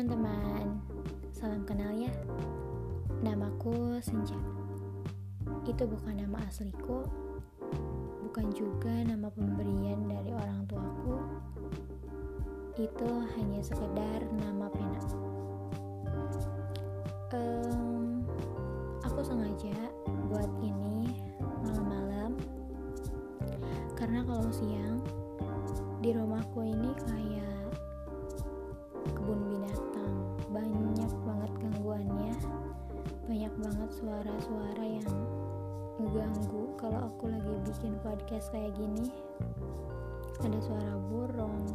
teman-teman, salam kenal ya. Namaku Senja. Itu bukan nama asliku, bukan juga nama pemberian dari orang tuaku. Itu hanya sekedar nama pena. Um, aku sengaja buat ini malam-malam karena kalau siang di rumahku ini kayak kebun binatang suara-suara yang ngeganggu kalau aku lagi bikin podcast kayak gini ada suara burung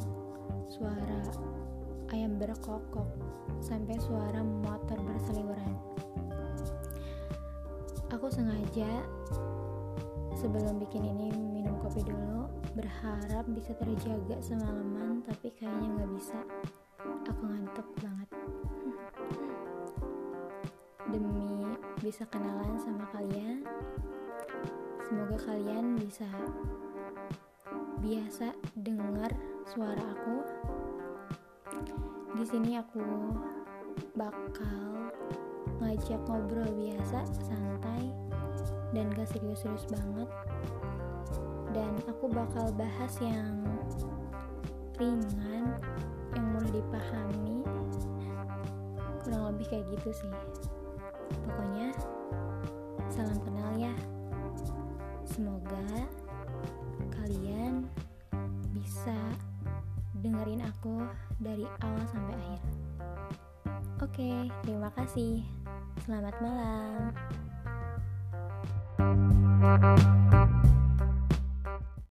suara ayam berkokok sampai suara motor berseliweran. Aku sengaja sebelum bikin ini minum kopi dulu berharap bisa terjaga semalaman tapi kayaknya nggak bisa. Aku ngantuk banget bisa kenalan sama kalian. Semoga kalian bisa biasa dengar suara aku. Di sini aku bakal ngajak ngobrol biasa santai dan gak serius-serius banget. Dan aku bakal bahas yang ringan yang mudah dipahami. Kurang lebih kayak gitu sih pokoknya salam kenal ya. Semoga kalian bisa dengerin aku dari awal sampai akhir. Oke terima kasih. Selamat malam